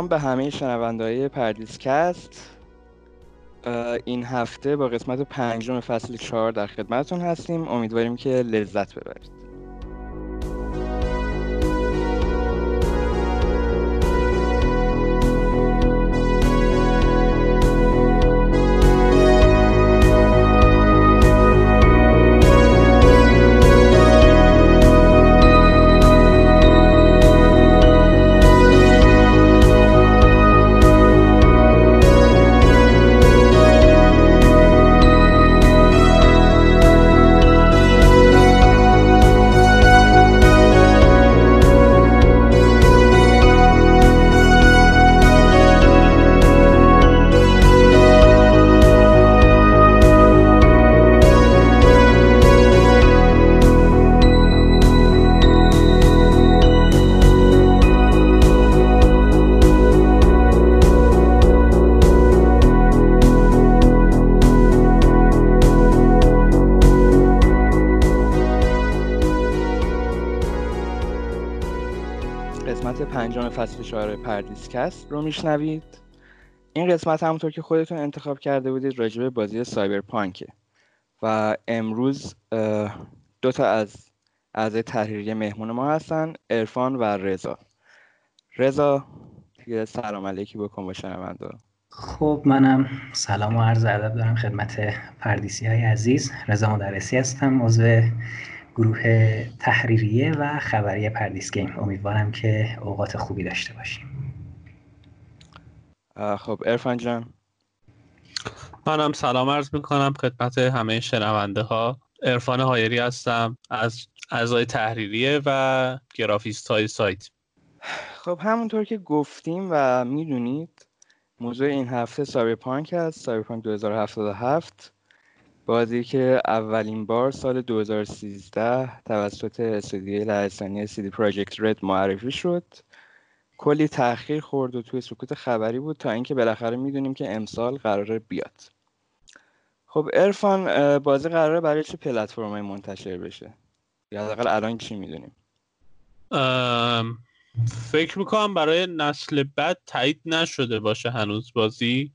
سلام به همه شنوندهای پردیسکست. این هفته با قسمت پنجم فصل چهار در خدمتتون هستیم. امیدواریم که لذت ببرید. فصل چهار PardisCast رو میشنوید. این قسمت همونطور که خودتون انتخاب کرده بودید راجع به بازی Cyberpunk ه و امروز دو تا از اعضای تحریریه مهمون ما هستن عرفان و رضا. رضا یه سلام علیکی بکن با شنونده خب منم سلام و عرض ادب دارم خدمت پردیسی های عزیز. رضا مدرسی هستم عضو گروه تحریریه و خبری پردیس گیم. امیدوارم که اوقات خوبی داشته باشیم. خب عرفان جان. منم سلام عرض می‌کنم خدمت همه شنونده ها. عرفان هایری هستم از اعضای تحریریه و گرافیست های سایت. خب همونطور که گفتیم و می‌دونید موضوع این هفته Cyberpunk هست Cyberpunk 2077 بازی که اولین بار سال 2013 توسط استودیوی لهستانی سیدی پراجکت رد معرفی شد. کلی تاخیر خورد و توی سکوت خبری بود تا اینکه بالاخره می‌دونیم که امسال قراره بیاد. خب ارفان بازی قراره برای چه پلتفرمی منتشر بشه؟ یا حداقل الان چی می‌دونیم؟ فکر می‌کنم برای نسل بعد تایید نشده باشه هنوز بازی.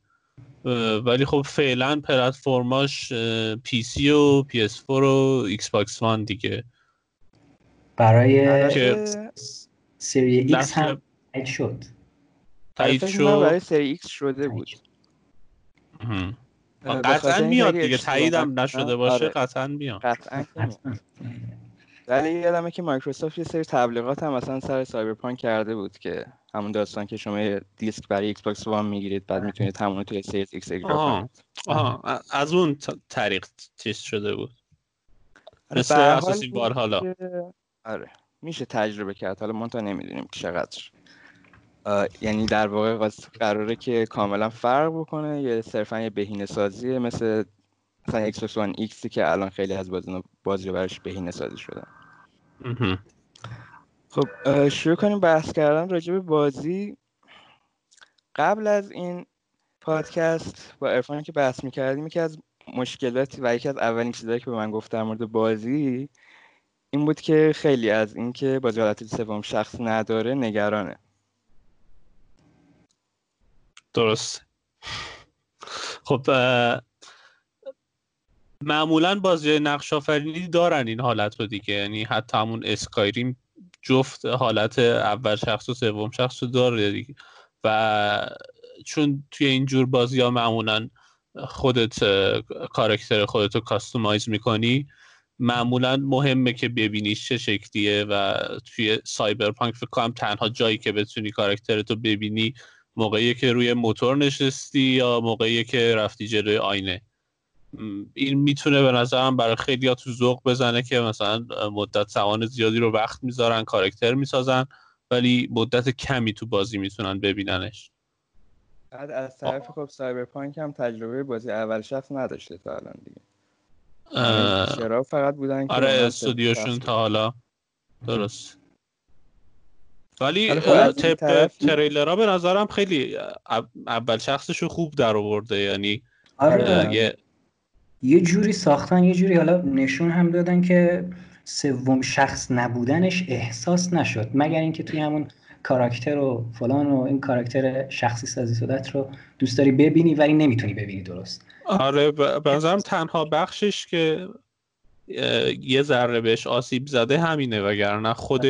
ولی خب فعلا پلتفرماش PC و PS 4 و Xbox One دیگه. برای سری X هم تایید شد. تایید شد. برای سری X شده بود. قطعا میاد دیگه تایید هم نشده باشه آره. قطعا میاد. قطعا ولی یادمه که مایکروسافت یه سری تبلیغات هم مثلا سر Cyberpunk کرده بود که همون داستان که شما دیسک برای Xbox One می‌گیرید بعد می‌تونید همون توی Series X اجرا کنید از اون طریق چیز شده بود. آره، مثل اساسی بار حالا. آره. میشه تجربه کرد. حالا ما تا نمی‌دونیم چقدر. یعنی در واقع قراره که کاملا فرق بکنه. یا صرفا یه بهینه سازیه مثل مثلا X One X ی که الان خیلی از بازی بازی براش بهینه سازی شدن خب شروع کنیم بحث کردن راجع به بازی. قبل از این پادکست با ارفان که بحث می‌کردیم یکی از مشکلاتی و یکی از اولین چیزهایی که به من گفت در مورد بازی این بود که خیلی از اینکه بازی حالت سوم شخص نداره نگرانه. درست. خب معمولا بازی نقش آفرینی دارن این حالت رو دیگه. یعنی حتی همون اسکایریم جفت حالت اول شخص و سوم شخص رو داره دیگه. و چون توی اینجور بازی ها معمولا خودت کارکتر خودت رو customize می‌کنی معمولا مهمه که ببینیش چه شکلیه و توی Cyberpunk فکر کنم تنها جایی که بتونی کارکترتو ببینی موقعی که روی موتور نشستی یا موقعی که رفتی جلوی آینه. این می‌تونه به نظرم برای خیلی ها تو ذوق بزنه که مثلا مدت زمان زیادی رو وقت می‌ذارن کارکتر می‌سازن ولی مدت کمی تو بازی می‌تونن ببیننش. بعد از طرف خب سایبرپانک هم تجربه بازی اول شخص نداشته تا الان دیگه. چرا فقط بودن آره استودیوشون تا حالا. درست. ولی آره، طبق تریلرها به نظرم خیلی اول شخصشو خوب در آورده. یعنی آره. یه جوری ساختن یه جوری حالا نشون هم دادن که سوم شخص نبودنش احساس نشد. مگر اینکه توی همون کاراکتر و فلان و این کاراکتر شخصی سازی شدت رو دوست داری ببینی ولی نمی‌تونی ببینی درست. آره به تنها بخشش که یه ذره بهش آسیب زده همینه وگرنه خود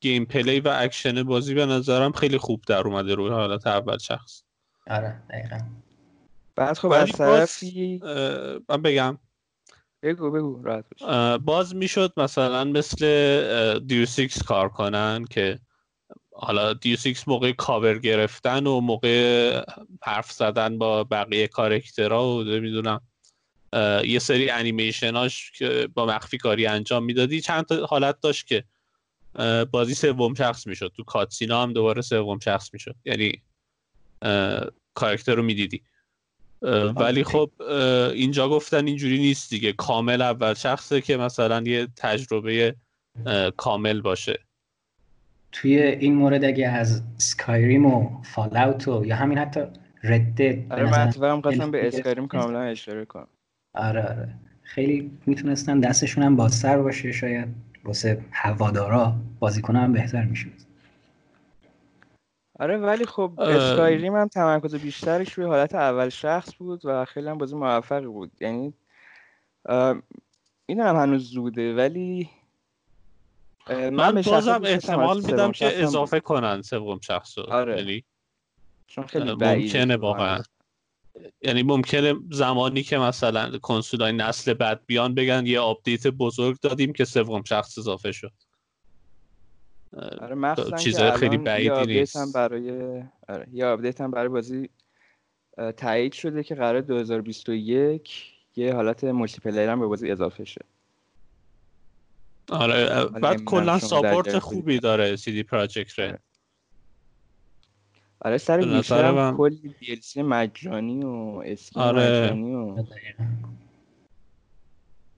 gameplay و اکشن بازی به نظرم خیلی خوب در اومده روی حالت اول شخص. آره دقیقا. بعد خب از طرفی من بگم. بگو بگو راحت باز می‌شد مثلا مثل Deus Ex کار کنن که حالا Deus Ex موقع کاور گرفتن و موقع حرف زدن با بقیه کارکترها و نمی‌دونم یه سری انیمیشناش که با مخفی کاری انجام می‌دادی. چند تا حالت داشت که بازی سوم شخص می‌شد. تو cutscene ا هم دوباره سوم شخص می‌شد. یعنی کارکتر رو می‌دیدی. ولی خب اینجا گفتن اینجوری نیست دیگه. کامل اول شخصه که مثلا یه تجربه کامل باشه. توی این مورد اگه از سکایریم و فال و یا همین حتی ردد آره من قسم به اسکایریم کاملا اشاره کنم. آره آره. خیلی می‌تونستن دستشون هم بازتر باشه شاید واسه هوادارا بازیکن هم بهتر می‌شد. آره ولی خب Skyrim هم تمرکز بیشترش روی حالت اول شخص بود و خیلی هم بازی موفقی بود. یعنی این هم هنوز زوده ولی من, من بازم احتمال میدم که اضافه کنن سوم شخص آره. یعنی چون خیلی ممکنه واقعا. یعنی ممکنه زمانی که مثلا کنسولای نسل بعد بیان بگن یه update بزرگ دادیم که سوم شخص اضافه شد. آره چیزای خیلی بعیدی نیست هم برای آره یه update هم برای بازی تایید شده که قرار 2021 یه حالت multiplayer هم به بازی اضافه شه. آره بعد کلا support خوبی داره CD Projekt Red آره. سر Witcher هم کلی DLC مجانی و skin آره. مجانی و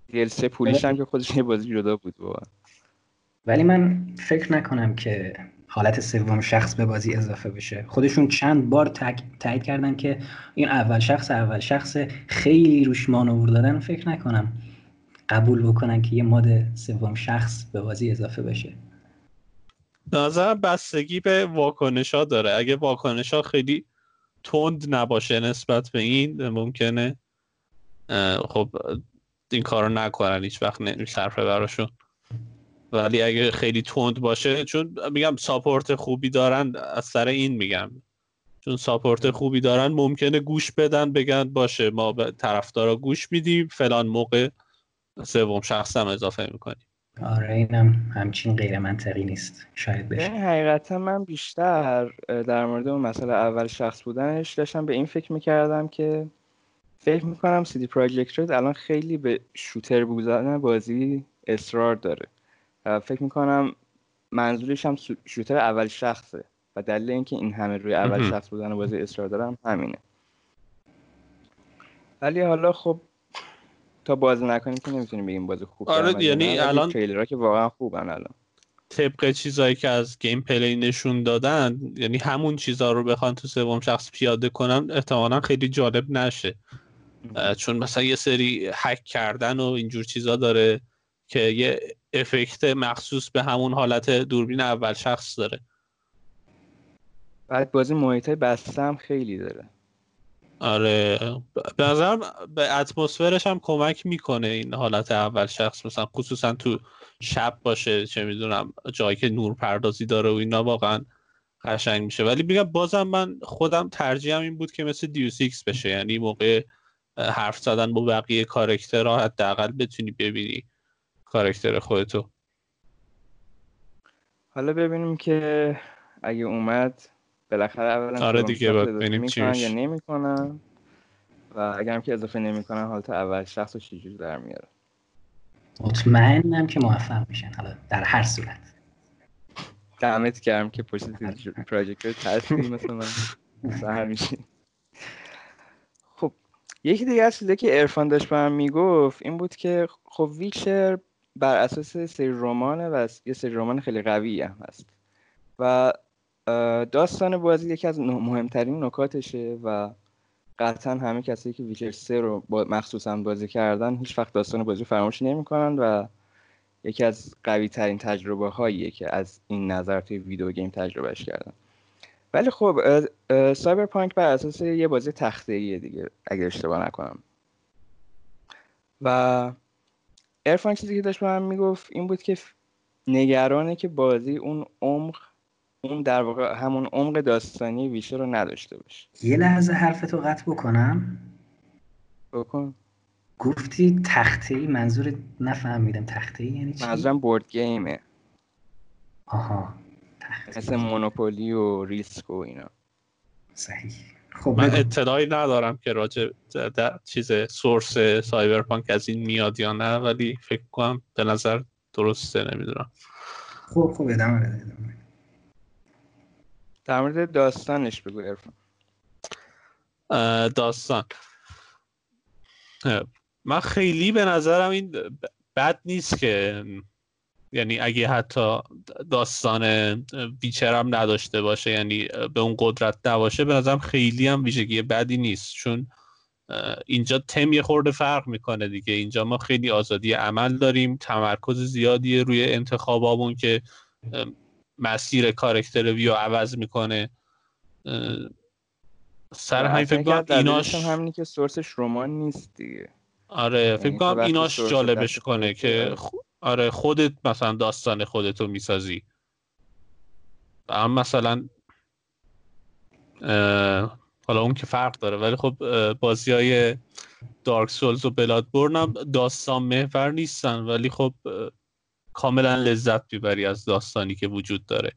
دیلسی پولیش هم که خودش یه بازی جدا بود بابا ولی من فکر نکنم که حالت سوم شخص به بازی اضافه بشه. خودشون چند بار تایید کردن که این اول شخص اول شخص خیلی روش مانور دادن فکر نکنم قبول بکنن که یه ماد سوم شخص به بازی اضافه بشه. نظر بستگی به واکنش ها داره. اگه واکنش ها خیلی تند نباشه نسبت به این ممکنه خب این کارو نکنن هیچ وقت نمیصرفه براشون. ولی اگه خیلی تند باشه چون میگم ساپورت خوبی دارن از سر این میگم. چون ساپورت خوبی دارن ممکنه گوش بدن بگن باشه ما به طرفدارا گوش میدیم. فلان موقع سوم شخص هم اضافه می‌کنیم. آره اینم همچین غیر منطقی نیست. شاید بشه. حقیقتا من بیشتر در مورد اون مسئله اول شخص بودنش داشتم به این فکر می‌کردم که فکر می‌کنم سیدی پراجکت رد الان خیلی به شوتر بودن بازی اصرار داره. فکر می‌کنم منظورش هم شوتر اول شخصه و دلیل اینکه این همه روی اول شخص بودن بازی اصرار دارم همینه. ولی حالا خب تا بازی نکنیم که نمی‌تونیم بگیم بازی خوب آره یعنی الان تریلرها که واقعا خوبن الان. طبق چیزایی که از گیم پلی نشون دادن یعنی همون چیزها رو بخوان تو سوم شخص پیاده کنن احتمالا خیلی جالب نشه. چون مثلا یه سری هک کردن و اینجور چیزا داره. که یه افکت مخصوص به همون حالت دوربین اول شخص داره. بعد بازی محیط بسته هم خیلی داره. آره. به نظرم به اتمسفرش هم کمک می‌کنه این حالت اول شخص. مثلا خصوصا تو شب باشه چه می‌دونم جایی که نور پردازی داره و اینا واقعا قشنگ میشه. ولی بگم بازم من خودم ترجیحم این بود که مثل دیو سیکس بشه. یعنی موقع حرف زدن با بقیه کارکترها حداقل بتونی ببینی. کارکتر خودتو. حالا ببینیم که اگه اومد بالاخره اولا آره دیگه ببینیم چی یا نمی‌کنن؟ و اگرم که اضافه نمی‌کنن حالت اول شخص رو چجوری در میاره؟ مطمئنم که موفق میشن. حالا در هر صورت. دمت گرم که پشت پراجکت رو تصدیل مثلا من. میشه خب یکی دیگه از چیزی که ارفان داشت به من می‌گفت این بود که خب ویچر بر اساس سری رمانه و یه سری رمان خیلی قوی هم هست. و داستان بازی یکی از مهمترین نکاتشه و قطعا همه کسی که ویچر 3 رو با مخصوصا بازی کردن هیچ وقت داستان بازی فراموش نمی‌کنن و یکی از قوی ترین تجربه هاییه که از این نظر توی ویدیو گیم تجربهش کردم ولی خب سایبر پانک بر اساس یه بازی تخته دیگه اگر اشتباه نکنم. و ارفان چیزی که داشت به من می‌گفت این بود که نگرانه که بازی اون عمق اون در واقع همون عمق داستانی ویشه رو نداشته باشه. یه لحظه حرفتو قطع بکنم. بکن. گفتی تخته ای منظور نفهمیدم. تخته ای یعنی چی؟ منظورم بورد گیمه آها. مثل مونوپولی و ریسک و اینا. صحیح. خب من. اطلاعی ندارم که راجع در چیز سورس سایبرپانک از این میاد یا نه ولی فکر کنم به نظر درسته نمی‌دونم خب خب ادامه بده ادامه. در مورد داستانش بگو ارفان داستان من خیلی به نظرم این بد نیست که یعنی اگه حتی داستان ویچر هم نداشته باشه یعنی به اون قدرت نباشه به نظرم خیلی هم ویژگی بدی نیست. چون اینجا تم یه خورده فرق می‌کنه دیگه. اینجا ما خیلی آزادی عمل داریم. تمرکز زیادی روی انتخابامون که مسیر کارکتر ویو عوض می‌کنه. سر همین فکر کنم ایناش هم همینی که سورسش رمان نیست دیگه. آره فکر یعنی کنم ایناش جالبش کنه که آره. خودت مثلا داستان خودتو می‌سازی اما مثلا حالا اون که فرق داره ولی خب بازی های دارک سولز و بلادبورن هم داستان محور نیستن ولی خب کاملا لذت می‌بری از داستانی که وجود داره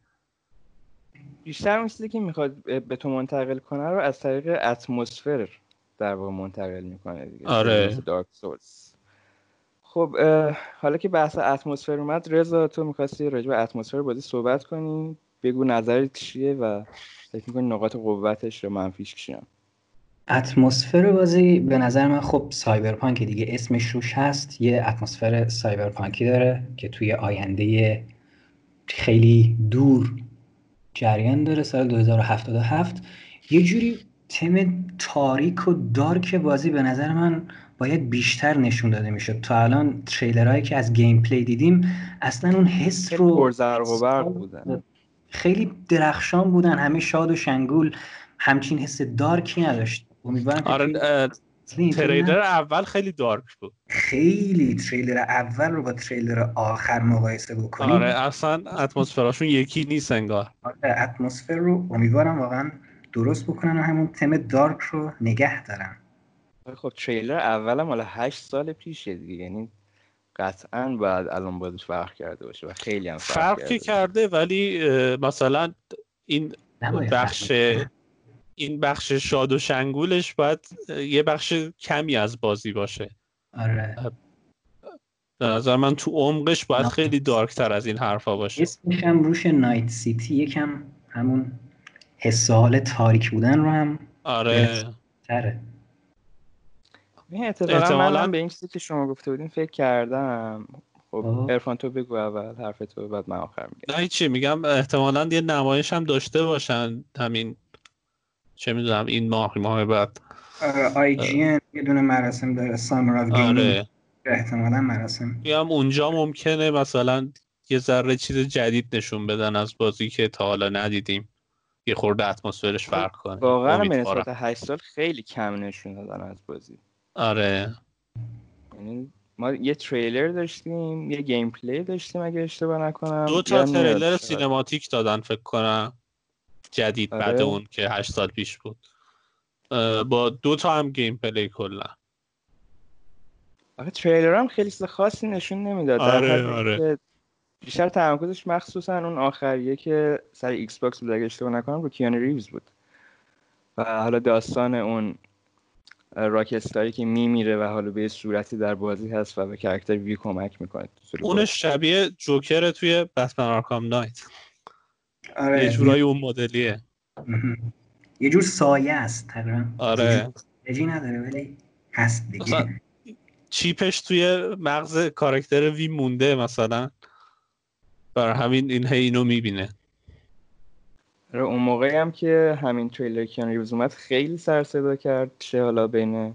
بیشتر اون چیزی که می‌خواد به تو منتقل کنه رو از طریق اتمسفر در واقع منتقل می‌کنه دیگه آره. دارک سولز خب حالا که بحث اتمسفر اومد رضا تو می‌خواستی راجع به اتمسفر بازی صحبت کنی؟ بگو نظرت چیه و فکر می‌کنی نقاط قوتش رو منفیش چیه اتمسفر بازی به نظر من خب سایبرپانک دیگه اسمش روش هست. یه اتمسفر سایبرپانکی داره که توی آینده خیلی دور جریان داره سال 2077 یه جوری تم تاریک و dark بازی به نظر من باید بیشتر نشون داده می‌شد. تا الان تریلرهایی که از gameplay دیدیم اصلا اون حس زرق و برق بودن. خیلی درخشان بودن. همه شاد و شنگول. همچین حس dark ی نداشت. امیدوارم آره تریلر اول خیلی dark بود. خیلی تریلر اول رو با تریلر آخر مقایسه بکنیم. آره اصلا اتمسفراشون یکی نیست انگار. آره، اتمسفر رو امیدوارم واقعا درست بکنن و همون تم دارک رو نگه دارن. خب تریلر اولم مال هشت سال پیشه دیگه. یعنی قطعا باید الان بازش فرق کرده باشه و خیلی هم فرق, فرق کرده باشه. کرده ولی مثلا این بخش این بخش شاد و شنگولش باید یه بخش کمی از بازی باشه. آره. به نظر من تو عمقش باید. خیلی دارکتر از این حرفا باشه. اسمش هم روش نایت سیتی یکم همون حس و حال تاریک بودن رو هم آره. تره. این اتفاقا احتمالاً- من به این چیزی که شما گفته بودین فکر کردم. خب. ارفان تو بگو اول حرف تو بعد من آخر میگم. نه چی میگم احتمالا یه نمایش هم داشته باشن همین چه می‌دونم این ماه ماه بعد. IGN یه دونه مراسم داره Summer of آره. احتمالا مراسم. میگم اونجا ممکنه مثلا یه ذره چیز جدید نشون بدن از بازی که تا حالا ندیدیم. یه خورده اتمسفرش فرق کنه. واقعا به. نسبت 8 سال خیلی کم نشون دادن از بازی. آره. یعنی ما یه تریلر داشتیم یه gameplay داشتیم اگه اشتباه نکنم. دو تا تریلر. cinematic دادن فکر کنم. جدید آره. بعد اون که هشت سال پیش بود. با دو تا هم gameplay کلا. آخه تریلر هم خیلی چیز خاصی نشون نمی‌داد. آره، آره. بیشتر تمرکزش مخصوصا اون آخریه که سر Xbox بود اگه اشتباه نکنم رو کیانو ریوز بود. و حالا داستان اون rockstar ی که میمیره و حالا به صورتی در بازی هست و به character V کمک می‌کنه اونش شبیه Joker توی Batman Arkham Knight آره. یه جورایی اون مدلیه. یه جور سایه است تقریبا. آره. جی نداره ولی هست دیگه. chip ش توی مغز کاراکتر V مونده مثلا. برا همین این هی اینو می‌بینه. اون موقعی هم که همین تریلر کیانو ریوز اومد خیلی سر صدا کرد. چه حالا بین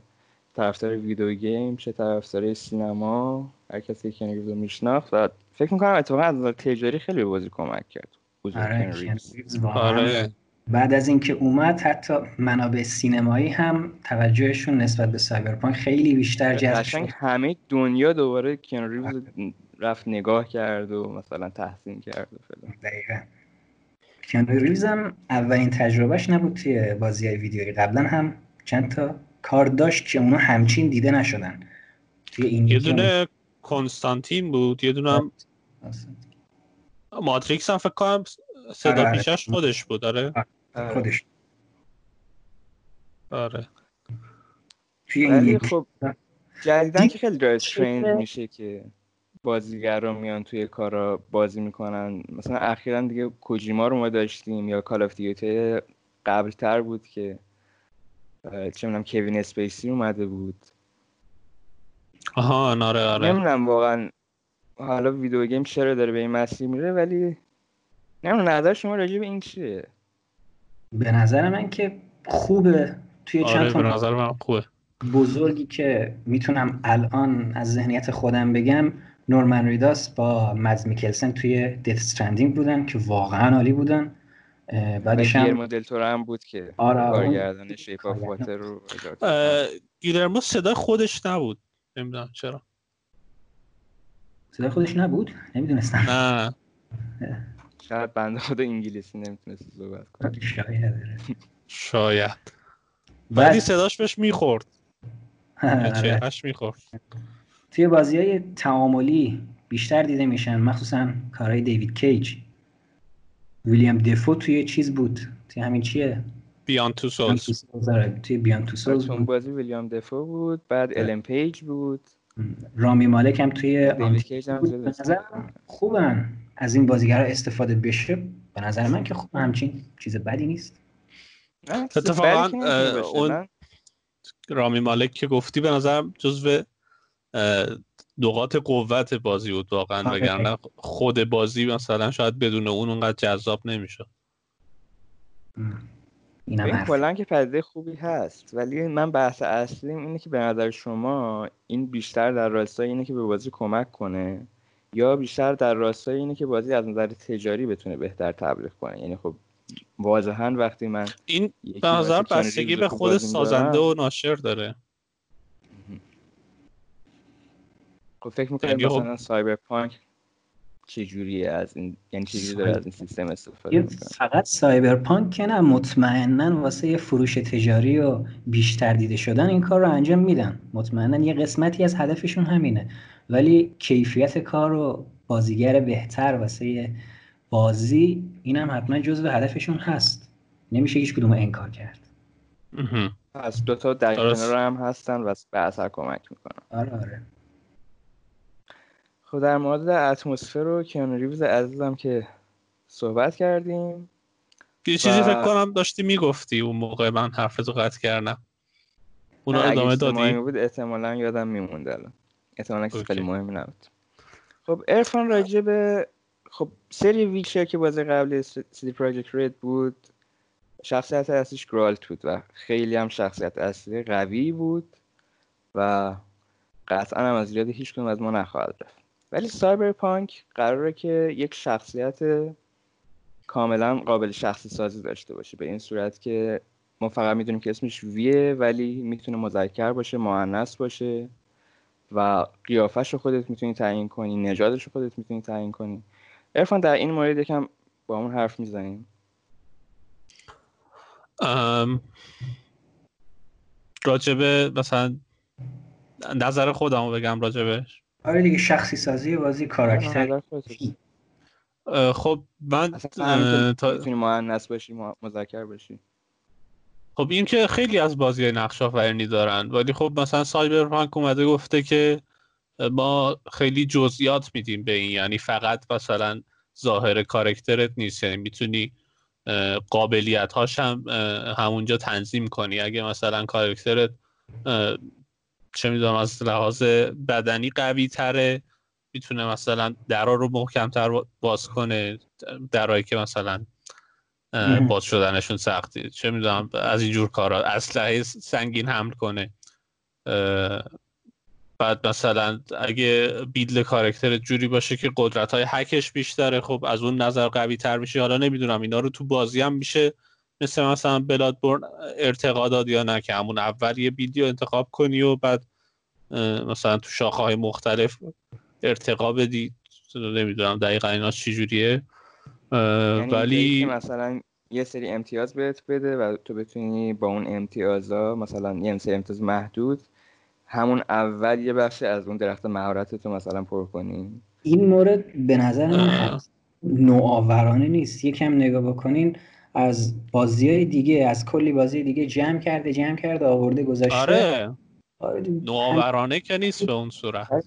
طرفدار video game چه طرفدار سینما هر کسی که رو میشناخت. و فکر می‌کنم اتفاقا از نظر تجاری خیلی به بازی کمک کرد. آره, آره. بعد از اینکه اومد حتی منابع سینمایی هم توجهشون نسبت به Cyberpunk خیلی بیشتر جذب شد. همه دنیا دوباره کیانو ریوز رفت نگاه کرد و مثلا تحسین کرد و فلان. دقیقا. کیانو ریوز هم اولین تجربهش نبود توی بازی های ویدیویی. قبلا هم چند تا کار داشت که اونا همچین دیده نشدن. توی این یه دونه کنستانتین بود یه دونه هم ماتریکس هم فکر کنم صدا آره، آره. پیشش خودش بود آره, آره. خودش. آره. توی این خب جدیدن که خیلی داره ترند میشه که بازیگران میان توی کارا بازی می‌کنن. مثلا اخیرا دیگه کوجیما رو ما داشتیم یا کال آف دیوتی قبل تر بود که چه می‌دونم کوین اسپیسی اومده بود. آها ناره آره. نمی‌دونم واقعا حالا video game چرا داره به این مسیر میره ولی نمی‌دونم نظر شما راجع به این چیه؟ به نظر من که خوبه. توی آره چند تا به نظر من خوبه. بزرگی که می‌تونم الان از ذهنیت خودم بگم نورمن ریداس با مز میکلسن توی Death Stranding بودن که واقعا عالی بودن. بعدش هم مدل هم بود که آره کارگردان شیپ آف واتر رو گیلرمو صدا خودش نبود. نمی‌دونم چرا. صدا خودش نبود؟ نمی‌دونستم. نه. شاید بنده خود انگلیسی نمی‌تونست صحبت کنه. شاید شاید. ولی صداش بهش می‌خورد. چهرش می‌خورد. توی بازی های تعاملی بیشتر دیده میشن مخصوصا کارهای دیوید کیج. ویلیام دفو توی چیز بود. توی همین چیه؟ بیان تو سولز. توی بیان تو سولز بود. بازی ویلیام دفو بود بعد الن پیج بود. رامی مالک هم توی بود. خوبن. از این بازیگرا استفاده بشه. به نظر من که خوب همچین چیز بدی نیست. اتفاقا اون رامی مالک که گفتی به نظرم جزو نقاط قوت بازی بود واقعا آره. وگرنه خود بازی مثلا شاید بدون اون اونقدر جذاب نمیشه این کلا که پدیده خوبی هست ولی من بحث اصلیم اینه که به نظر شما این بیشتر در راستای اینه که به بازی کمک کنه یا بیشتر در راستای اینه که بازی از نظر تجاری بتونه بهتر تبلیغ کنه؟ یعنی خب واضحا وقتی من این به نظر بستگی به خود سازنده و ناشر داره. خب فکر می‌کنم یعنی مثلا سایبرپانک چجوریه از این یعنی چجوری داره از این سیستم استفاده می‌کنه؟ فقط سایبرپانک که نه مطمئنا واسه یه فروش تجاری و بیشتر دیده شدن این کار رو انجام میدن. مطمئنا یه قسمتی از هدفشون همینه. ولی کیفیت کار رو بازیگر بهتر واسه بازی اینم حتما جزو هدفشون هست. نمیشه هیچ کدوم انکار کرد. از دوتا در کنار هم هستن و به اثر کمک می‌کنن. آره آره. خب در مورد اتمسفر و کیانو ریوز عزیزم که صحبت کردیم یه چیزی فکر کنم داشتی می‌گفتی اون موقع من حرفتو قطع کردم. اونو ادامه دادی؟ بود احتمالا یادم میموند الان. احتمالا که خیلی مهم نبود. خب ارفان راجع به خب سری ویلچر که بازی قبلی سیدی پراجکت رید بود شخصیت اصلیش گرالت بود و خیلی هم شخصیت اصلی قوی بود و قطعا هم از زیاد هیچ کنم از ما نخواهد رفت. ولی سایبرپانک قراره که یک شخصیت کاملا قابل شخصی سازی داشته باشه. به این صورت که ما فقط می‌دونیم که اسمش ویه ولی می‌تونه مذکر باشه مؤنث باشه و قیافش رو خودت می‌تونی تعیین کنی نژادش رو خودت می‌تونی تعیین کنی. ارفان در این مورد یکم با اون حرف می‌زنیم. راجبه مثلا نظر خودمو بگم راجبش. آره دیگه شخصی سازی بازی کاراکتر خب من تا می‌تونی مؤنث باشی مذکر باشی. خب این که خیلی از بازی نقش آفرینی دارن ولی خب مثلا سایبرپانک اومده گفته که ما خیلی جزئیات میدیم به این یعنی فقط مثلا ظاهر کارکترت نیست یعنی می‌تونی قابلیت هاش هم همونجا تنظیم کنی. اگه مثلا کارکترت چه می‌دونم از لحاظ بدنی قوی تره می‌تونه مثلا درا رو محکمتر باز کنه درایی که مثلا باز شدنشون سختی. چه می‌دونم از اینجور کارا اسلحه سنگین حمل کنه. بعد مثلا اگه بیدل کارکتر جوری باشه که قدرت های حکش بیشتره خب از اون نظر قوی تر میشه. حالا نمی‌دونم اینا رو تو بازی هم میشه مثل مثلا بلاد بورن ارتقا داد یا نه که همون اول یه بیدیو انتخاب کنی و بعد مثلا تو شاخه های مختلف ارتقا بدی. نمی‌دونم دقیقا اینا چی جوریه. یعنی ولی مثلا یه سری امتیاز بهت بده و تو بتونی با اون امتیازا مثلا یه سری امتیاز محدود همون اول یه بخش از اون درخت مهارت تو مثلا پر کنی. این مورد به نظر من نوآورانه نیست. یکم نگاه بکنین از بازی های دیگه از کلی بازی دیگه جمع کرده جمع کرده آورده گذاشته. آره, آره نوآورانه که نیست به اون صورت.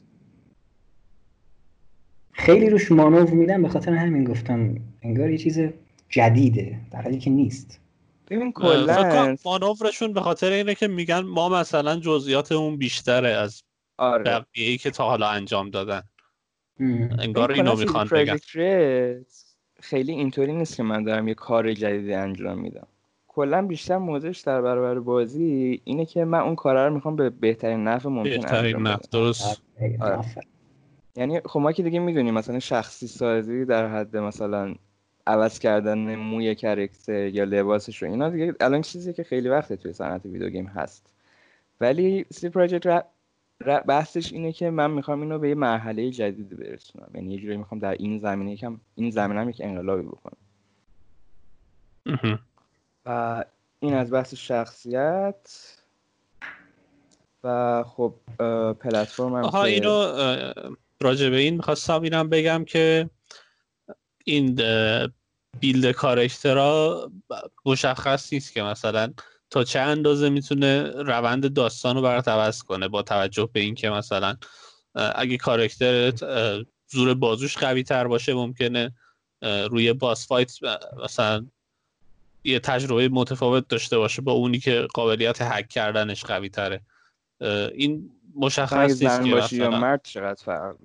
خیلی روش مانور میدم به خاطر همین گفتم. انگار یه چیز جدیده. در حالی که نیست. ببین کلا مانورشون به خاطر اینه که میگن ما مثلا جزئیات اون بیشتره از آره. بقیه ای که تا حالا انجام دادن. انگار اینو می‌خوان بگن. خیلی اینطوری نیست که من دارم یه کار جدیدی انجام میدم. کلا بیشتر موضوعش در برابر بازی اینه که من اون کار رو می‌خوام به بهترین نفع ممکن بهترین نفع درست. آره. یعنی خب ما که دیگه می‌دونیم مثلا شخصی سازی در حد مثلا عوض کردن موی کرکتر یا لباسش رو اینا دیگه الان چیزی که خیلی وقته توی صنعت ویدیو گیم هست. ولی سی پراجکت بحثش اینه که من می‌خوام اینو به یه مرحله جدید برسونم. یعنی یه جوری می‌خوام در این زمینه یکم این زمینه هم یک انقلابی بکنم. و این از بحث شخصیت. و خب پلتفرم هم آها اینو راجع به این می‌خواستم اینم بگم که این بیلد کارکترها مشخص نیست که مثلا تا چه اندازه می‌تونه روند داستان رو برات عوض کنه با توجه به اینکه مثلا اگه کارکترت زور بازوش قوی تر باشه ممکنه روی باس فایت مثلا یه تجربه متفاوت داشته باشه با اونی که قابلیت هک کردنش قوی تره. این مشخص نیست که یا مرد چقدر فرق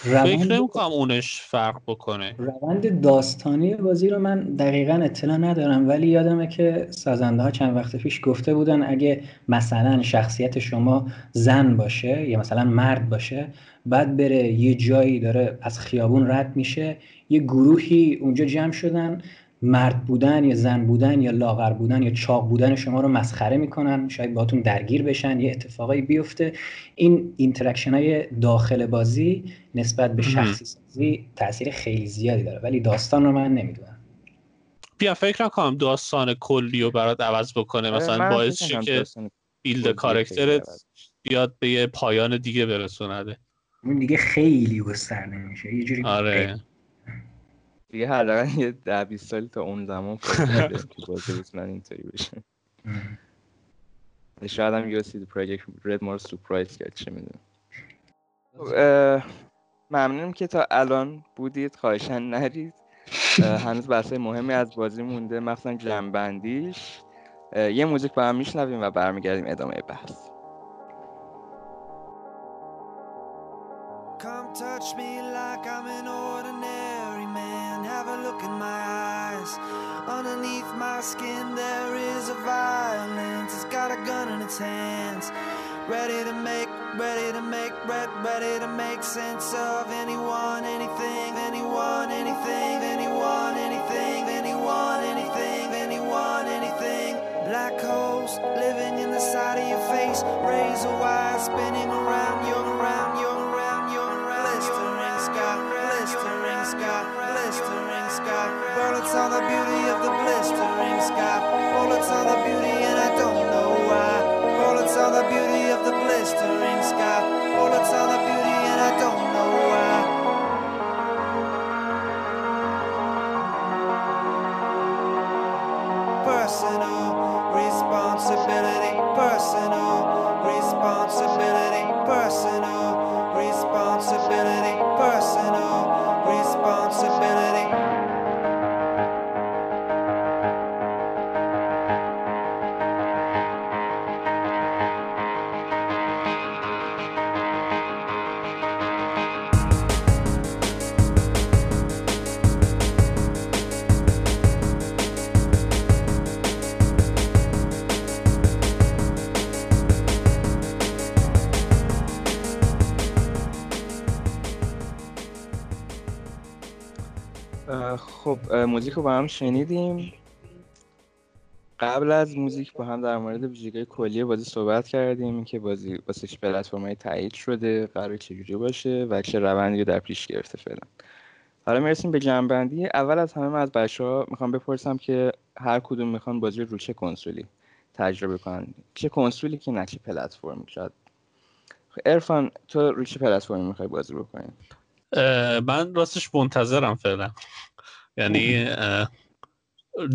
فکر نمی‌کنم اونش فرق بکنه. روند داستانی بازی رو من دقیقا اطلاع ندارم ولی یادمه که سازنده ها چند وقت پیش گفته بودن اگه مثلا شخصیت شما زن باشه یا مثلا مرد باشه بعد بره یه جایی داره از خیابون رد میشه یه گروهی اونجا جمع شدن مرد بودن یا زن بودن یا لاغر بودن یا چاق بودن شما رو مسخره می‌کنن. شاید باهاتون درگیر بشن یه اتفاقایی بیفته. این interaction های داخل بازی نسبت به شخصی سازی تاثیر خیلی زیادی داره. ولی داستان رو من نمی‌دونم. بیا فکر نکنم داستان کلی رو برات عوض بکنه. آره، مثلا باعث شه که بیلد کارکترت بیاد به یه پایان دیگه برسونه. اون دیگه خیلی گسترده میشه. یه جوری آره. دیگه حداقل یه ده 20 سال تا اون زمان که بازی بتونن اینطوری بشه شاید هم یو سی پروژکت رد مور سورپرایز کرد چه می‌دونم. ممنونم که تا الان بودید خواهشن نرید. هنوز بحث مهمی از بازی مونده مخصوصا جنبندیش. یه موزیک با هم میشنویم و برمیگردیم ادامه بحث. Skin, there is a violence. It's got a gun in its hands. Ready to make, ready to make, ready, ready to make sense of anyone, anything, anyone, anything, anyone, anything, anyone, anything, anyone, anything. Black holes living in the side of your face. Razor wire spinning around you, around On the beauty, and I don't know why. Bullets on the beauty of the blistering sky. Bullets on the beauty, and I don't خب موزیک رو با هم شنیدیم. قبل از موزیک با هم در مورد ویژگی کلی بازی صحبت کردیم که بازی واسه پلتفرم‌های تایید شده قرار چجوری باشه و چه روندی در پیش گرفته فعلا. حالا می‌رسیم به جنبندی. اول از همه من از بچه ها می‌خوام بپرسم که هر کدوم می‌خوان بازی رو چه کنسولی تجربه کنن؟ چه کنسولی که نه چه پلتفرمی شاید. ارفان تو روی چه پلتفرمی می‌خوای بازی بکنی؟ من راستش منتظرم فعلا. یعنی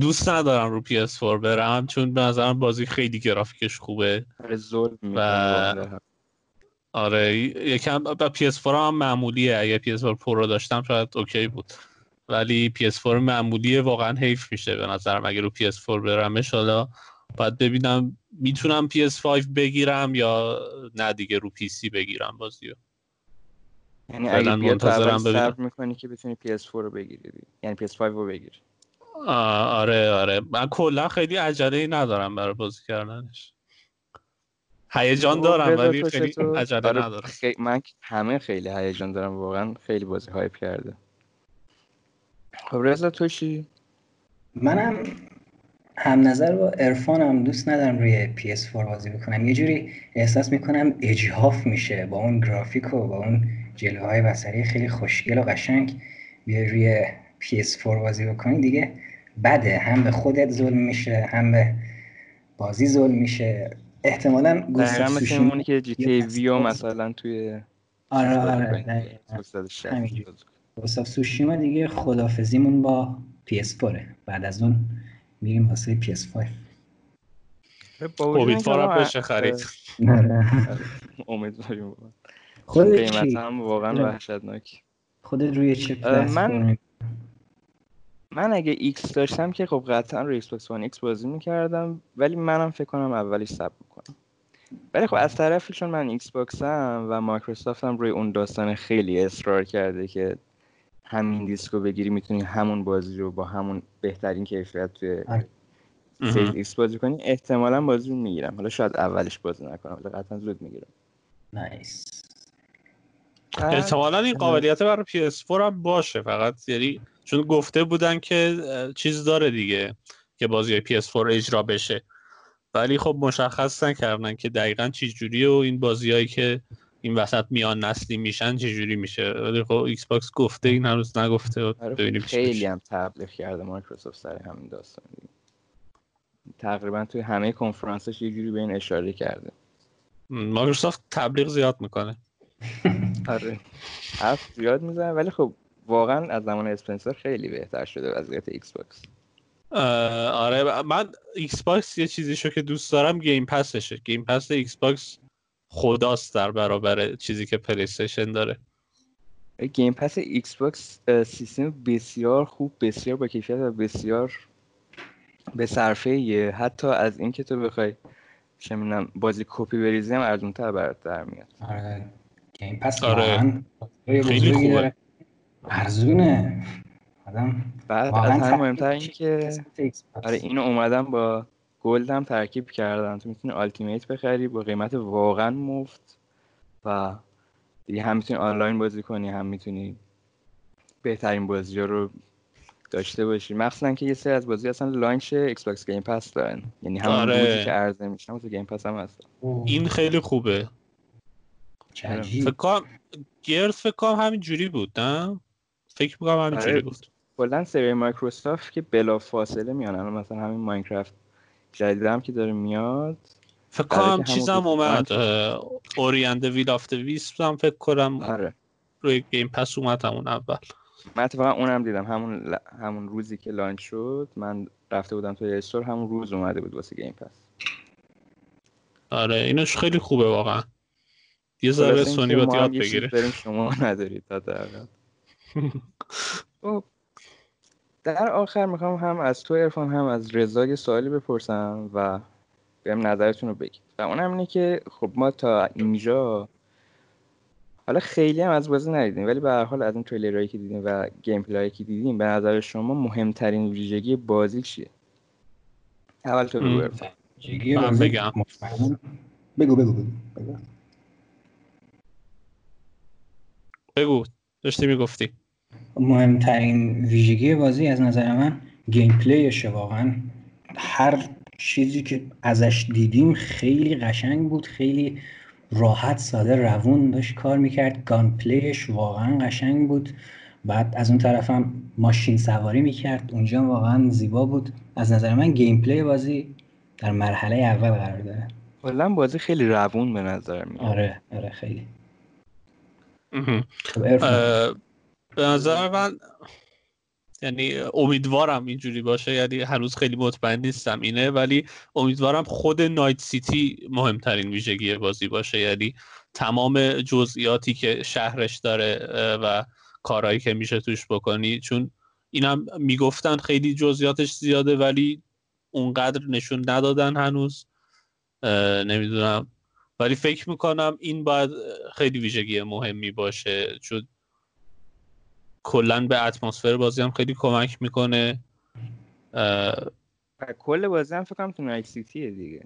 دوست ندارم رو PS4 برم چون به نظرم بازی خیلی گرافیکش خوبه. آره، و آره یکم با PS4 هم معمولیه. اگه PS4 Pro داشتم شاید OK بود. ولی PS4 معمولیه واقعا حیف میشه به نظرم. اگه رو PS4 برمش حالا باید ببینم می‌تونم PS5 بگیرم یا نه دیگه رو PC بگیرم بازیو. یعنی اگه منتظرم ببینم. می‌کنی که بتونی PS4 رو بگیری یعنی PS5 رو بگیری. آره آره. من کلا خیلی عجله ندارم برای بازی کردنش. هیجان خب، دارم ولی خیلی عجله آره ندارم. من همه خیلی هیجان دارم واقعا خیلی بازی هایپ کرده. خب رضا تو چی؟ منم هم نظر با ارفانم دوست ندارم روی PS4 بازی بکنم. یه جوری احساس می‌کنم اجهاف میشه با اون گرافیک و با اون جلوه های خیلی خوشگل و قشنگ. بیا روی PS4 بازی بکنی دیگه. بده هم به خودت ظلم میشه هم به بازی ظلم میشه. احتمالا گوستاف سوشیما که جی تی ویو مثلا توی آره آره گوستاف سوشیما دیگه خدافزیمون با PS4 بعد از اون میریم واسه PS5 امیدوارم بشه خرید. امیدواریم. خود قیمت هم واقعا وحشتناک. خودت روی چه من من اگه ایکس داشتم که خب قطعا روی ایکس باکس ایکس بازی می‌کردم ولی منم فکر کنم اولیش سب می‌کنم ولی خب از طرفی چون من ایکس باکس هم و مایکروسافت هم روی اون داستان خیلی اصرار کرده که همین دیسکو بگیری می‌تونی همون بازی رو با همون بهترین کیفیت توی Series X بازی کنی احتمالا بازی رو می‌گیرم. حالا شاید اولش بازی نکنم ولی قطعا زود می‌گیرم. nice احتمالا این قابلیت برای PS4 هم باشه. فقط یعنی چون گفته بودن که چیز داره دیگه که بازی PS4 اجرا بشه. ولی خب مشخص نکردن که دقیقا چی جوری و این بازیهایی که این وسط میان نسلی میشن چه جوری میشه. ولی خب Xbox گفته این هنوز نگفته. آره، ببینیم خیلی هم تبلیغ کرده مایکروسافت سر همین داستان. تقریبا توی همه کنفرانسش یه جوری به این اشاره کرده. مایکروسافت تبلیغ زیاد می‌کنه. آره. حرف زیاد می‌زنه ولی خب واقعا از زمان اسپنسر خیلی بهتر شده وضعیت Xbox آره من Xbox یه چیزی شو که دوست دارم Game Pass شه Game Pass Xbox خداست در برابر چیزی که PlayStation داره. Game Pass Xbox سیستم بسیار خوب بسیار با کیفیت و بسیار به صرفه حتی از اینکه تو بخوای چه بازی کپی بریزی هم ارزون تر برات در میاد. آره. Game Pass آره. خیلی خوبه. ارزونه. آدم بعد از همه مهمتر این که آره اینو اومدم با Gold هم ترکیب کردن تو می‌تونی Ultimate بخری با قیمت واقعا مفت و دیگه هم می‌تونی آنلاین بازی کنی هم می‌تونی بهترین بازی رو داشته باشی. مخصوصا که یه سری از بازی اصلا launch Xbox Game Pass دارن. یعنی همون آره. که عرضه میشن تو Game Pass هم هست. این خیلی خوبه. فکر کنم Gears فکر کنم همین جوری بود نه؟ فکر می‌کنم همین جوری آره. بود. کلا سری مایکروسافت که بلا فاصله میان مثلا همین Minecraft جدید هم که داره میاد. فکر کنم چیزم اومد. Ori and the Will of the Wisps هم فکر کنم آره. روی Game Pass اومد همون اول. من اتفاقا اونم دیدم. همون همون روزی که launch شد من رفته بودم توی store همون روز اومده بود واسه Game Pass آره اینش خیلی خوبه واقعا. یه ذره سونی باید یاد بگیره. شما ندارید تا خب. در آخر می‌خوام هم از تو ارفان هم از رضا یه سوالی بپرسم و بهم نظرتون رو بگید. و اونم اینه که خب ما تا اینجا حالا خیلی هم از بازی ندیدیم ولی به هر حال از این تریلرهایی که دیدیم و گیم پلی که دیدیم به نظر شما مهمترین ویژگی بازی چیه؟ اول تو بگو من بگم. بگو بگو. بگو. بگو داشتی می‌گفتی. مهمترین ویژگی بازی از نظر من gameplay شه واقعا. هر چیزی که ازش دیدیم خیلی قشنگ بود خیلی راحت ساده روون داشت کار می‌کرد. gunplay ش واقعا قشنگ بود. بعد از اون طرفم ماشین سواری می‌کرد. اونجا واقعا زیبا بود. از نظر من gameplay بازی در مرحله اول قرار داره. کلا بازی خیلی روون به نظر میاد. آره آره خیلی. به نظر من یعنی امیدوارم اینجوری باشه یعنی هنوز خیلی مطمئن نیستم اینه ولی امیدوارم خود نایت سیتی مهمترین ویژگی بازی باشه. یعنی تمام جزئیاتی که شهرش داره و کارهایی که میشه توش بکنی چون اینم می‌گفتن خیلی جزئیاتش زیاده ولی اونقدر نشون ندادن هنوز. نمی‌دونم. ولی فکر می‌کنم این باید خیلی ویژگی مهمی باشه چون کلا به اتمسفر بازی هم خیلی کمک می‌کنه. کل بازی هم فکر تو نایت سیتیه دیگه.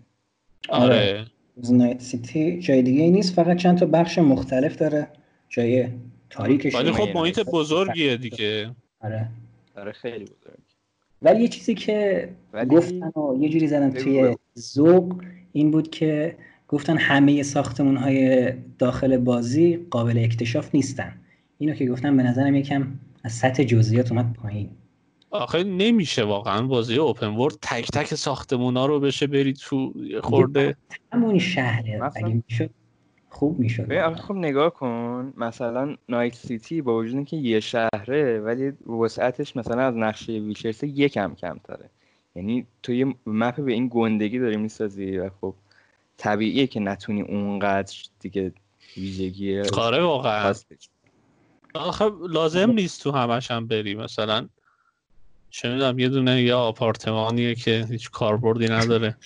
آره. نایت سیتی جای دیگه نیست فقط چند تا بخش مختلف داره. جای تاریکش ولی خب محیط بزرگیه دیگه. آره. آره خیلی بزرگ. ولی یه چیزی که ولی... گفتن و یه جوری زدن توی ذوق این بود که گفتن همه ساختمون های داخل بازی قابل اکتشاف نیستن. اینو که گفتم به نظرم یکم از سطح جزئیات اومد پایین. آخه نمیشه واقعا بازی اوپن ورد تک تک ساختمونا رو بشه برید تو خورده. همون شهره. اگه می‌شد خوب می‌شد. آخه خب نگاه کن مثلا نایت سیتی با وجود اینکه یه شهره ولی وسعتش مثلا از نقشه ویچرس یکم کمتره. یعنی تو یه مپ به این گندگی داری می‌سازی و خب طبیعیه که نتونی اونقدر دیگه ویژگی آره واقعا. آخه لازم نیست تو همش هم بری مثلا چه می‌دونم یه دونه یا آپارتمانیه که هیچ کاربردی نداره.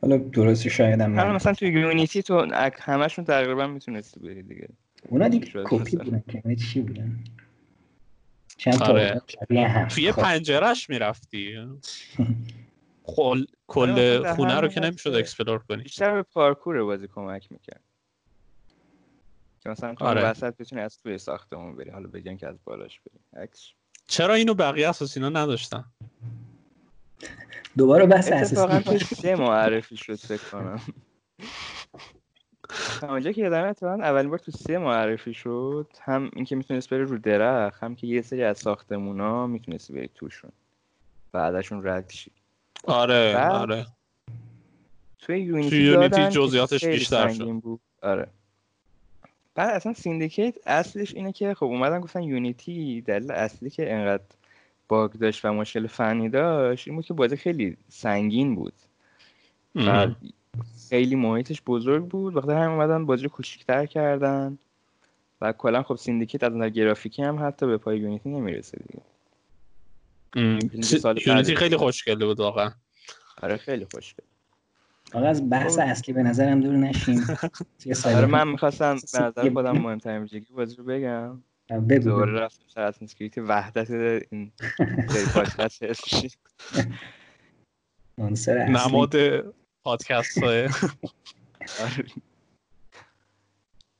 حالا درستی شاید هم مثلا تو یونیتی تو همشون تقریبا می‌تونستی بری دیگه. اونا دیگه کپی بودن که چی بودن؟ چند آره. توی. پنجرش می‌رفتی. خل... کل آره، خونه رو که نمی‌شد explore کنی. بیشتر به پارکور بازی کمک می‌کرد. که مثلا تو آره. وسط بتونی از توی ساختمون بری. حالا بگن که از بالاش بری. عکس. چرا اینو بقیه Assassin ا نداشتن؟ دوباره بحث اتفاقا سه معرفی شد فکر کنم. اونجا که یادم اتفاقا اولین بار تو سه معرفی شد. هم اینکه می‌تونست بره رو درخت هم که یه سری از ساختمونا می‌تونستی بری توشون. بعدشون رد شی آره آره. توی Unity, توی Unity جزئیاتش بیشتر شد. بود. آره. بعد اصلا Syndicate اصلش اینه که خب اومدن گفتن Unity دلیل اصلی که انقدر باگ داشت و مشکل فنی داشت این بود که بازی خیلی سنگین بود. و خیلی محیطش بزرگ بود. وقتی هم اومدن بازی رو کوچیک‌تر کردن. و کلا خب Syndicate از نظر گرافیکی هم حتی به پای Unity نمی‌رسه دیگه. Unity خیلی خوشگله بود واقعا. آره خیلی خوشگله آقا از بحث. اصلی به نظرم دور نشیم آره من می‌خواستم به نظر خودم مهمترین ویژگی بازی رو بگم. دوباره رفتم سر Assassin's Creed وحدت این پادکست نماد پادکست های آره.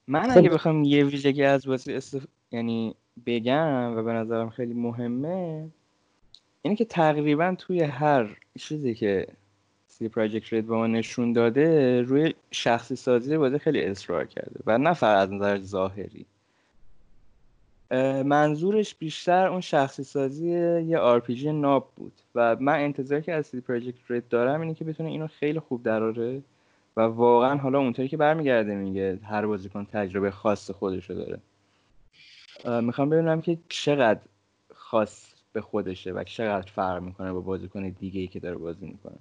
من اگه خب. بخوام یه ویژگی از بازی استف... یعنی بگم و به نظرم خیلی مهمه اینه که تقریبا توی هر چیزی که CD Projekt Red به ما نشون داده روی شخصی سازی بازی خیلی اصرار کرده و نه فقط از نظر ظاهری. منظورش بیشتر اون شخصی سازی یه RPG ناب بود و من انتظاری که از CD Projekt Red دارم اینه که بتونه اینو خیلی خوب دراره و واقعا حالا اونطوری که برمیگرده میگه هر بازیکن تجربه خاص خودشو داره. می‌خوام ببینم که چقدر خاص به خودشه و چقدر فرق می‌کنه با بازیکن دیگه ای که داره بازی می‌کنه.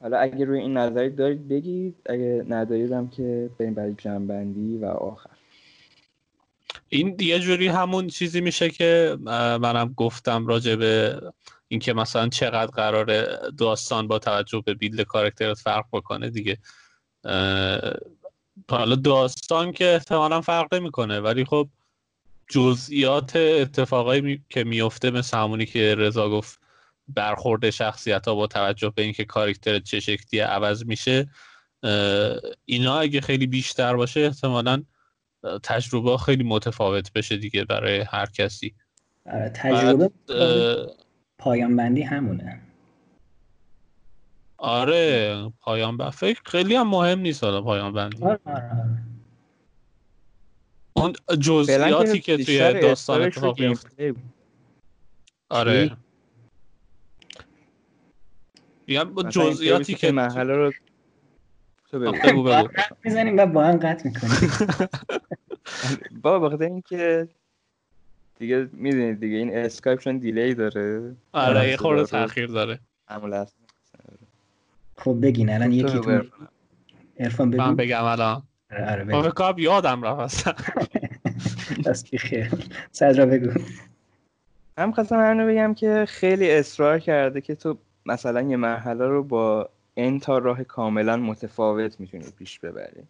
حالا اگه روی این نظری دارید بگید اگه نداریدم که بریم برای جنبندی و آخر. این یه جوری همون چیزی میشه که منم گفتم راجع به اینکه مثلا چقدر قرار داستان با توجه به بیلد کارکترت فرق بکنه دیگه. حالا داستان که احتمالا فرق نمی‌کنه ولی خب جزئیات اتفاقایی که میفته مثل همونی که رضا گفت برخورد شخصیت ها با توجه به اینکه کاراکتر چه شکلی عوض میشه اینا اگه خیلی بیشتر باشه احتمالا تجربه خیلی متفاوت بشه دیگه برای هر کسی. آره، تجربه پایان بندی همونه. آره پایان بندی فکر خیلی هم مهم نیست حالا پایان بندی. آره, آره. اون جزئیاتی که توی داستان اتفاق میفته آره. میگم جزئیاتی که محله رو تو بگو. بگو می‌زنیم و با هم قطع می‌کنیم. با بخاطر اینکه دیگه می‌دونید دیگه این اسکایپ چون دیلی داره. آره یه خورده تاخیر داره. خب بگین الان یکی تو ارفان بگو. من بگم الان. آره بگو. خب یادم رفت. دست خیر صدرا بگو. هم خواستم همینو بگم که خیلی اصرار کرده که تو مثلا یه مرحله رو با این تا راه کاملا متفاوت می‌تونی پیش ببری.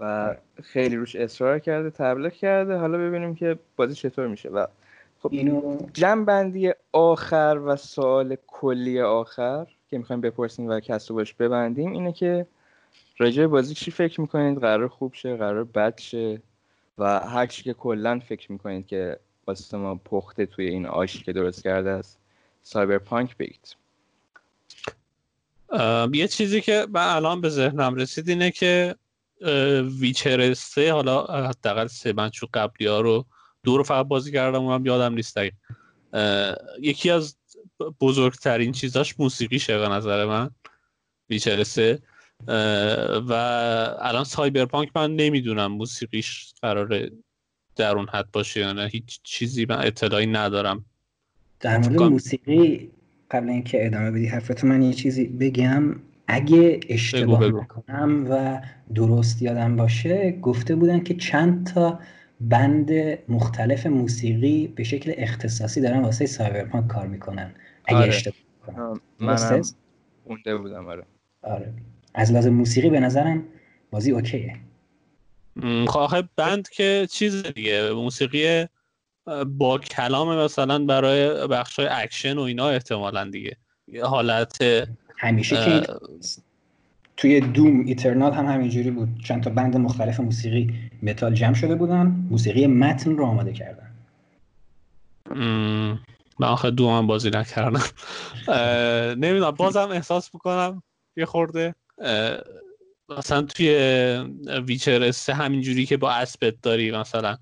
و خیلی روش اصرار کرده تبلیغ کرده. حالا ببینیم که بازی چطور میشه. و خب اینو جمع بندی آخر و سوال کلی آخر که می‌خوایم بپرسیم و کسو باش ببندیم اینه که راجع بازی چی فکر می‌کنید؟ قرار خوب شه قرار بد شه؟ و هر چی که کلا فکر می‌کنید که واسه ما پخته توی این آشی که درست کرده است سایبرپانک بگید. یه چیزی که من الان به ذهنم رسید اینه که ویچر سه حالا حداقل سه من چون قبلی ها رو دو رو فقط بازی کردم اونم یادم نیست یکی از بزرگترین چیزاش موسیقیشه به نظر من ویچر سه. و الان سایبرپانک من نمی‌دونم موسیقیش قراره در اون حد باشه یا نه. هیچ چیزی من اطلاعی ندارم. در مورد موسیقی قبل اینکه ادامه بدی حرفتو من یه چیزی بگم. اگه اشتباه نکنم و درست یادم باشه گفته بودن که چند تا band مختلف موسیقی به شکل اختصاصی دارن واسه Cyberpunk کار می‌کنن. اگه آره. اشتباه کنم. منم خونده بودم آره. آره. از لحاظ موسیقی به نظرم بازی OK ه. خواهد خب band که چیز دیگه موسیقی با کلام مثلا برای بخش های اکشن و اینا احتمالا دیگه. حالت همیشه که توی دوم ایترنال هم همینجوری بود. چند تا بند مختلف موسیقی متال جمع شده بودن. موسیقی متن رو آماده کردن. من آخه دوم هم بازی نکردم. نمی‌دونم بازم احساس می‌کنم یه خورده مثلا توی ویچر سه همینجوری که با اسبت داری مثلا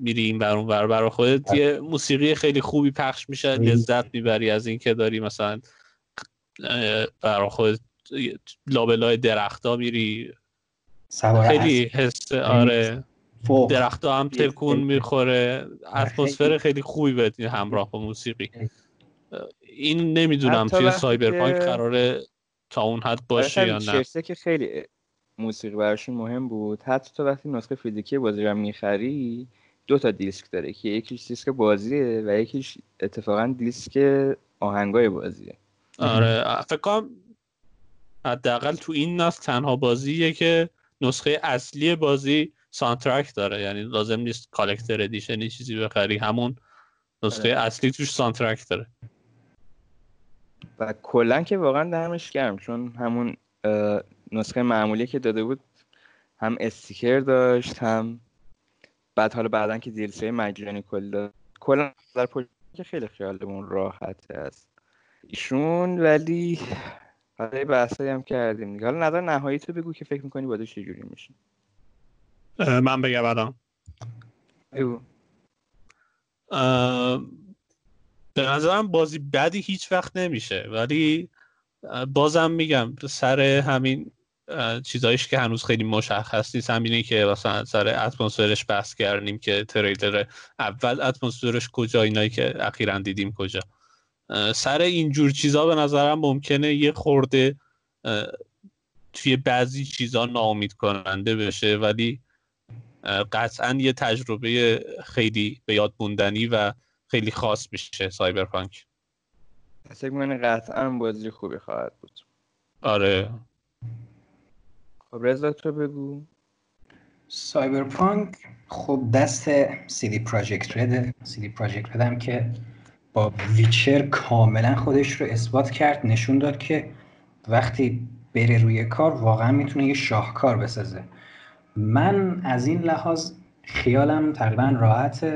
میری این برون بر برای خودت یه موسیقی خیلی خوبی پخش میشه لذت می‌بری از اینکه داری مثلا برای خودت لابلای درختا میری. خیلی حس آره. درختا هم تکون می‌خوره. اتمسفر خیلی خوبی بهت همراه با موسیقی. این نمی‌دونم توی Cyberpunk قراره تا اون حد باشه یا نه. که خیلی موسیقی براشون مهم بود. حتی تو وقتی نسخه فیزیکی بازی رو می‌خری دو تا دیسک داره که یکیش دیسک بازیه و یکیش اتفاقا دیسک آهنگای بازیه. آره فکر کنم حداقل تو این نسل تنها بازیه که نسخه اصلی بازی soundtrack داره. یعنی لازم نیست collector edition ی چیزی بخری همون نسخه آره. اصلی توش soundtrack داره. و کلا که واقعا دمش گرم چون همون نسخه معمولی که داده بود هم sticker داشت هم بعد حالا بعدا که DLC مجانی کل داد. کلا در که خیلی خیالمون راحت است. ایشون ولی حالا بحثایی هم کردیم دیگه. حالا نظر نهایی تو بگو که فکر می‌کنی باید چجوری میشه. من بگم الان. به نظرم بازی بدی هیچ وقت نمیشه. ولی بازم میگم سر همین چیزایش که هنوز خیلی مشخص نیست. همینه که مثلا سر اتمسفرش بحث کردیم که تریلر اول اتمسفرش کجا اینایی که اخیرا دیدیم کجا. سر اینجور چیزا به نظرم ممکنه یه خورده توی بعضی چیزا ناامید کننده بشه. ولی قطعا یه تجربه خیلی به یاد موندنی و خیلی خاص میشه سایبرپانک. فکر من قطعا بازی خوبی خواهد بود. آره. خب رضا تو بگو. Cyberpunk خب دست CD Projekt Red ه CD Projekt Red هم که با Witcher کاملا خودش رو اثبات کرد نشون داد که وقتی بره روی کار واقعا می‌تونه یه شاهکار بسازه. من از این لحاظ خیالم تقریبا راحت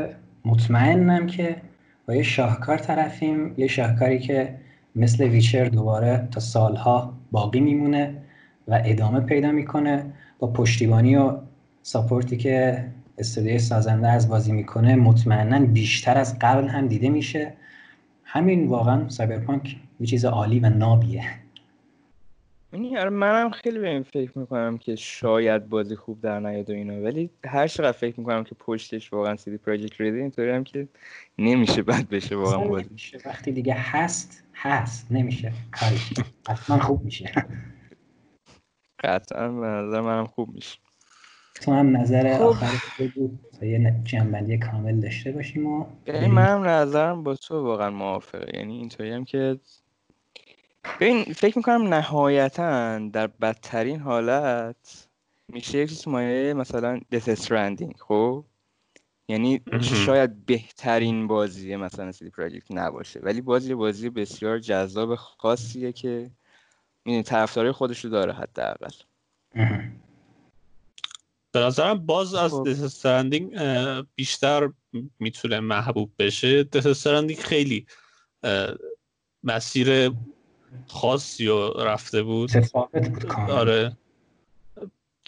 مطمئنم که با یه شاهکار طرفیم یه شاهکاری که مثل Witcher دوباره تا سالها باقی میمونه و ادامه پیدا می‌کنه با پشتیبانی و support ی که استودیوی سازنده از بازی می‌کنه مطمئنا بیشتر از قبل هم دیده میشه. همین واقعا Cyberpunk یه چیز عالی و نابیه. آره منم خیلی به این فکر می‌کنم که شاید بازی خوب در نیاد و اینا ولی هر چقدر فکر می‌کنم که پشتش واقعا CD Projekt Red ی اینطوری هم که نمیشه بد بشه واقعا بازی. وقتی دیگه هست هست. نمیشه. کاریش حتما خوب میشه. قطعا به نظر منم خوب میشه. تو هم نظر خب. آخر بگو. تا یه جنبندی کامل داشته باشیم و منم نظرم با تو واقعا موافقه. یعنی اینطوری هم که ببین فکر می‌کنم نهایتا در بدترین حالت میشه یک چیز مایه مثلا دث استرندینگ خب؟ یعنی شاید بهترین بازی مثلا سیدی پراجکت نباشه ولی بازی بازی بسیار جذاب خاصیه که این طرفدارای خودش رو داره حداقل. به نظرم باز از خب. Stranding بیشتر می‌تونه محبوب بشه. Stranding خیلی مسیر خاصی رو رفته بود. آره.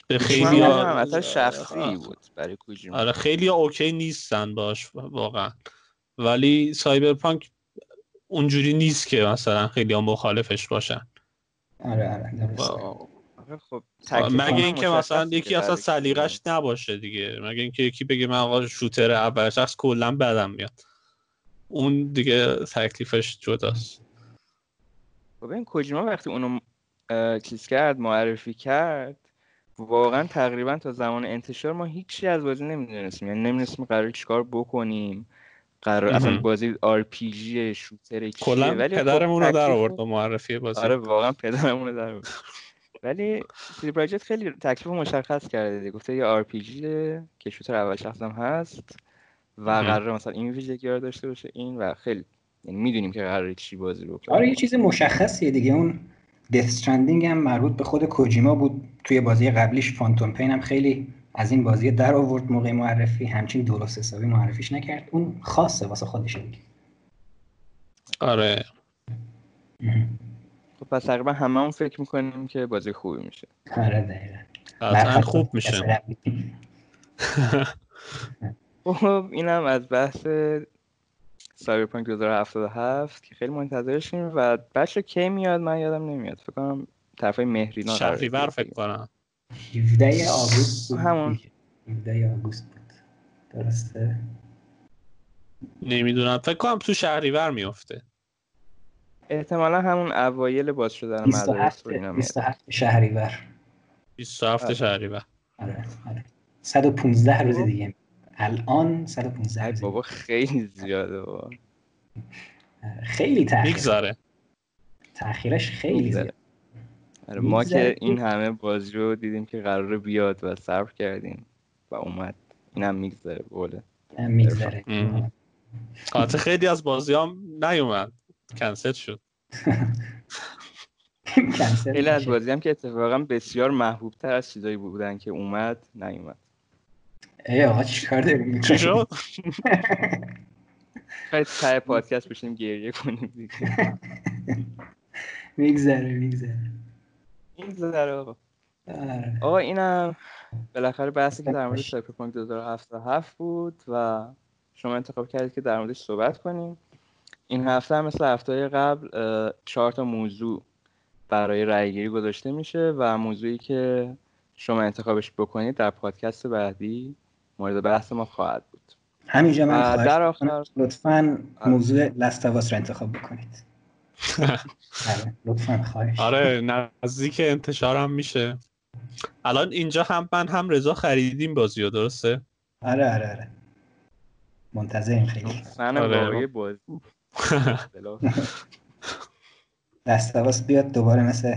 به خیلی ها... شخصی بود. برای آره خیلی OK نیستن باش واقعا. ولی Cyberpunk اونجوری نیست که مثلا خیلی ها مخالفش باشن. آره آره خب مگه اینکه مثلا یکی اصلا سلیقش نباشه دیگه. مگه اینکه یکی بگه من آقا شوتر اول شخص کلا بدم میاد. اون دیگه تکلیفش جداست. خب این کوجیما وقتی اونو چیز کرد معرفی کرد واقعا تقریبا تا زمان انتشار ما هیچی از بازی نمی‌دونستیم. یعنی نمی‌دونستیم قرار چیکار بکنیم. قرار اصلا بازی RPG shooter کلا ولی خب پدرمون رو در آورد معرفی بازی. آره واقعا پدرمون رو در آورد. ولی CD Projekt خیلی تکلیف مشخص کرده دیگه. گفته یه RPG که shooter اول شخص هم هست و قرار مثلا این ویژگی داشته باشه این و خیلی. یعنی می‌دونیم که قراره چی بازی رو آره یه چیز مشخصیه دیگه. اون Death Stranding هم مربوط به خود کوجیما بود. توی بازی قبلیش Phantom Pain هم خیلی از این بازی در آورد موقع معرفی. همچین درست حسابی معرفیش نکرد. اون خاصه واسه خودش دیگه. آره. خب پس تقریبا همه هم فکر می‌کنیم که بازی خوبی میشه. آره دقیقا. خوب میشه. خب اینم از بحث سایبرپانک 2077 که خیلی منتظرشیم و بچه کی میاد؟ من یادم نمیاد. فکر کنم طرفای مهرینا شهریور فکر کنم. 17 آگوست همون. 17 آگوست بود. درسته؟ نمی‌دونم. فکر کنم تو شهریور میفته احتمالا همون اوایل باز شدن مدارس رو اینا 27 شهریور. 27 آره. شهریور. آره آره. 115 روز دیگه. الان 115 بابا خیلی زیاده بابا. خیلی تاخیر می‌گذاره تاخیرش خیلی زیاده. آره ما که این همه بازی رو دیدیم که قراره بیاد و صبر کردیم و اومد. اینم میگذره بوله میگذره. خیلی از بازی هم نیومد. کنسل شد. خیلی از بازی هم که اتفاقا بسیار محبوب تر از چیزایی بودن که اومد نیومد. ای آقا چیکار داریم چی شد؟ خیلی تای پادکست بشیم گریه کنیم دیگه میگذره میگذره میگذره آقا. آقا اینم بالاخره بحثی که در مورد سایبرپانک 2077 بود و شما انتخاب کردید که در موردش صحبت کنیم این هفته هم مثل هفته قبل چهار تا موضوع برای رأیگیری گذاشته میشه و موضوعی که شما انتخابش بکنید در پادکست بعدی مورد بحث ما خواهد بود. همینجا من در آخر لطفا موضوع لستواس رو انتخاب بکنید. آره، لطفا خواهش. آره نزدیک انتشارم میشه. الان اینجا هم من هم رضا خریدیم بازی رو درسته؟ آره آره آره. منتظریم خیلی. من آره. بازی لستواس بیاد دوباره مثل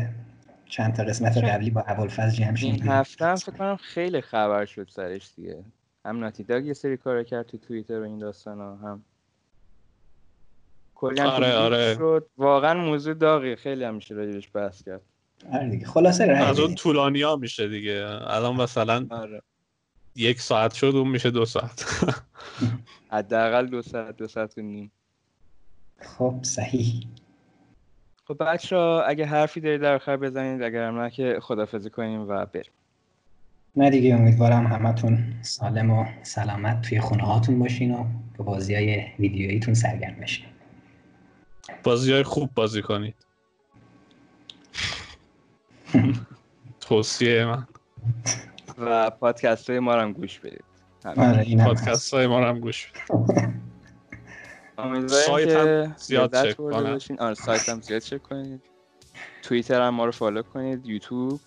چند تا قسمت قبلی با ابوالفضل جمع این هفته هم فکر کنم خیلی خبر شد سرش دیگه. هم ناتی داگ یه سری کار کرد تو توییتر و این داستان ها هم. کلی آره آره. شد. واقعا موضوع داغی. خیلی هم میشه راجبش بحث کرد. آره دیگه خلاصه رای از اون. طولانی ها میشه دیگه. الان مثلا آره. یک ساعت شد اون میشه دو ساعت. حداقل دو ساعت دو ساعت و نیم. خب صحیح. خب بچه اگه حرفی دارید در آخر بزنید اگر نه که خدافزی کنیم و بریم. نه دیگه امیدوارم همتون سالم و سلامت توی خونه هاتون باشین و به بازی های ویدیوییتون سرگرم بشین بازی های خوب بازی کنید توصیه من و پادکست های ما رو هم گوش بدید. آره. پادکست های ما رو هم گوش بدید. سایت هم زیاد چک. باشین. آره سایت هم زیاد چک کنید توییتر هم ما رو follow کنید یوتیوب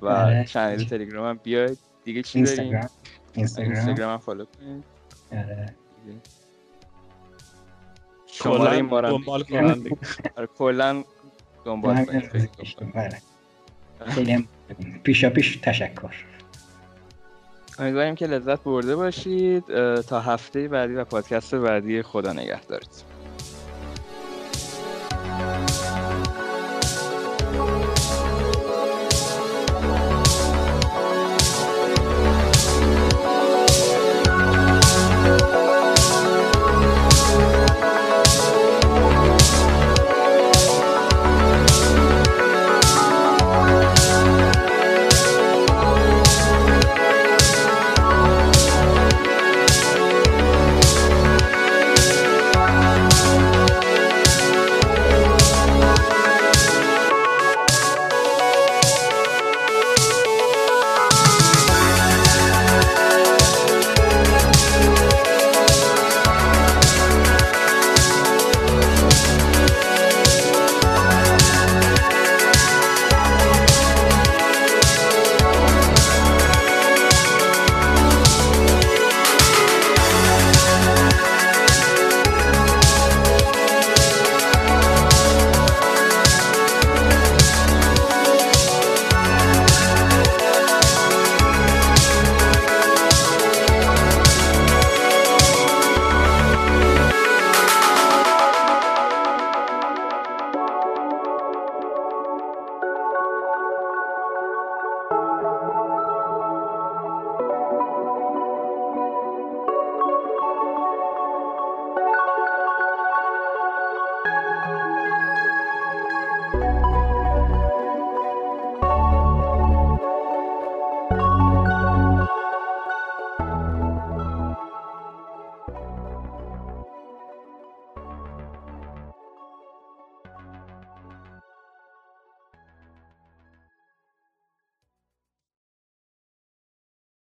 و آره. channel تلگرام هم بیاید. دیگه چی داریم؟ اینستاگرام. اینستاگرام. اینستاگرام هم follow کنید. آره. شماره رو هم دنبال کنن. آره، کلا دنبال همین کنید. آره. خیلی پیشا پیش تشکر. امیدواریم که لذت برده باشید. تا هفته بعدی و پادکست بعدی خدا نگهدارید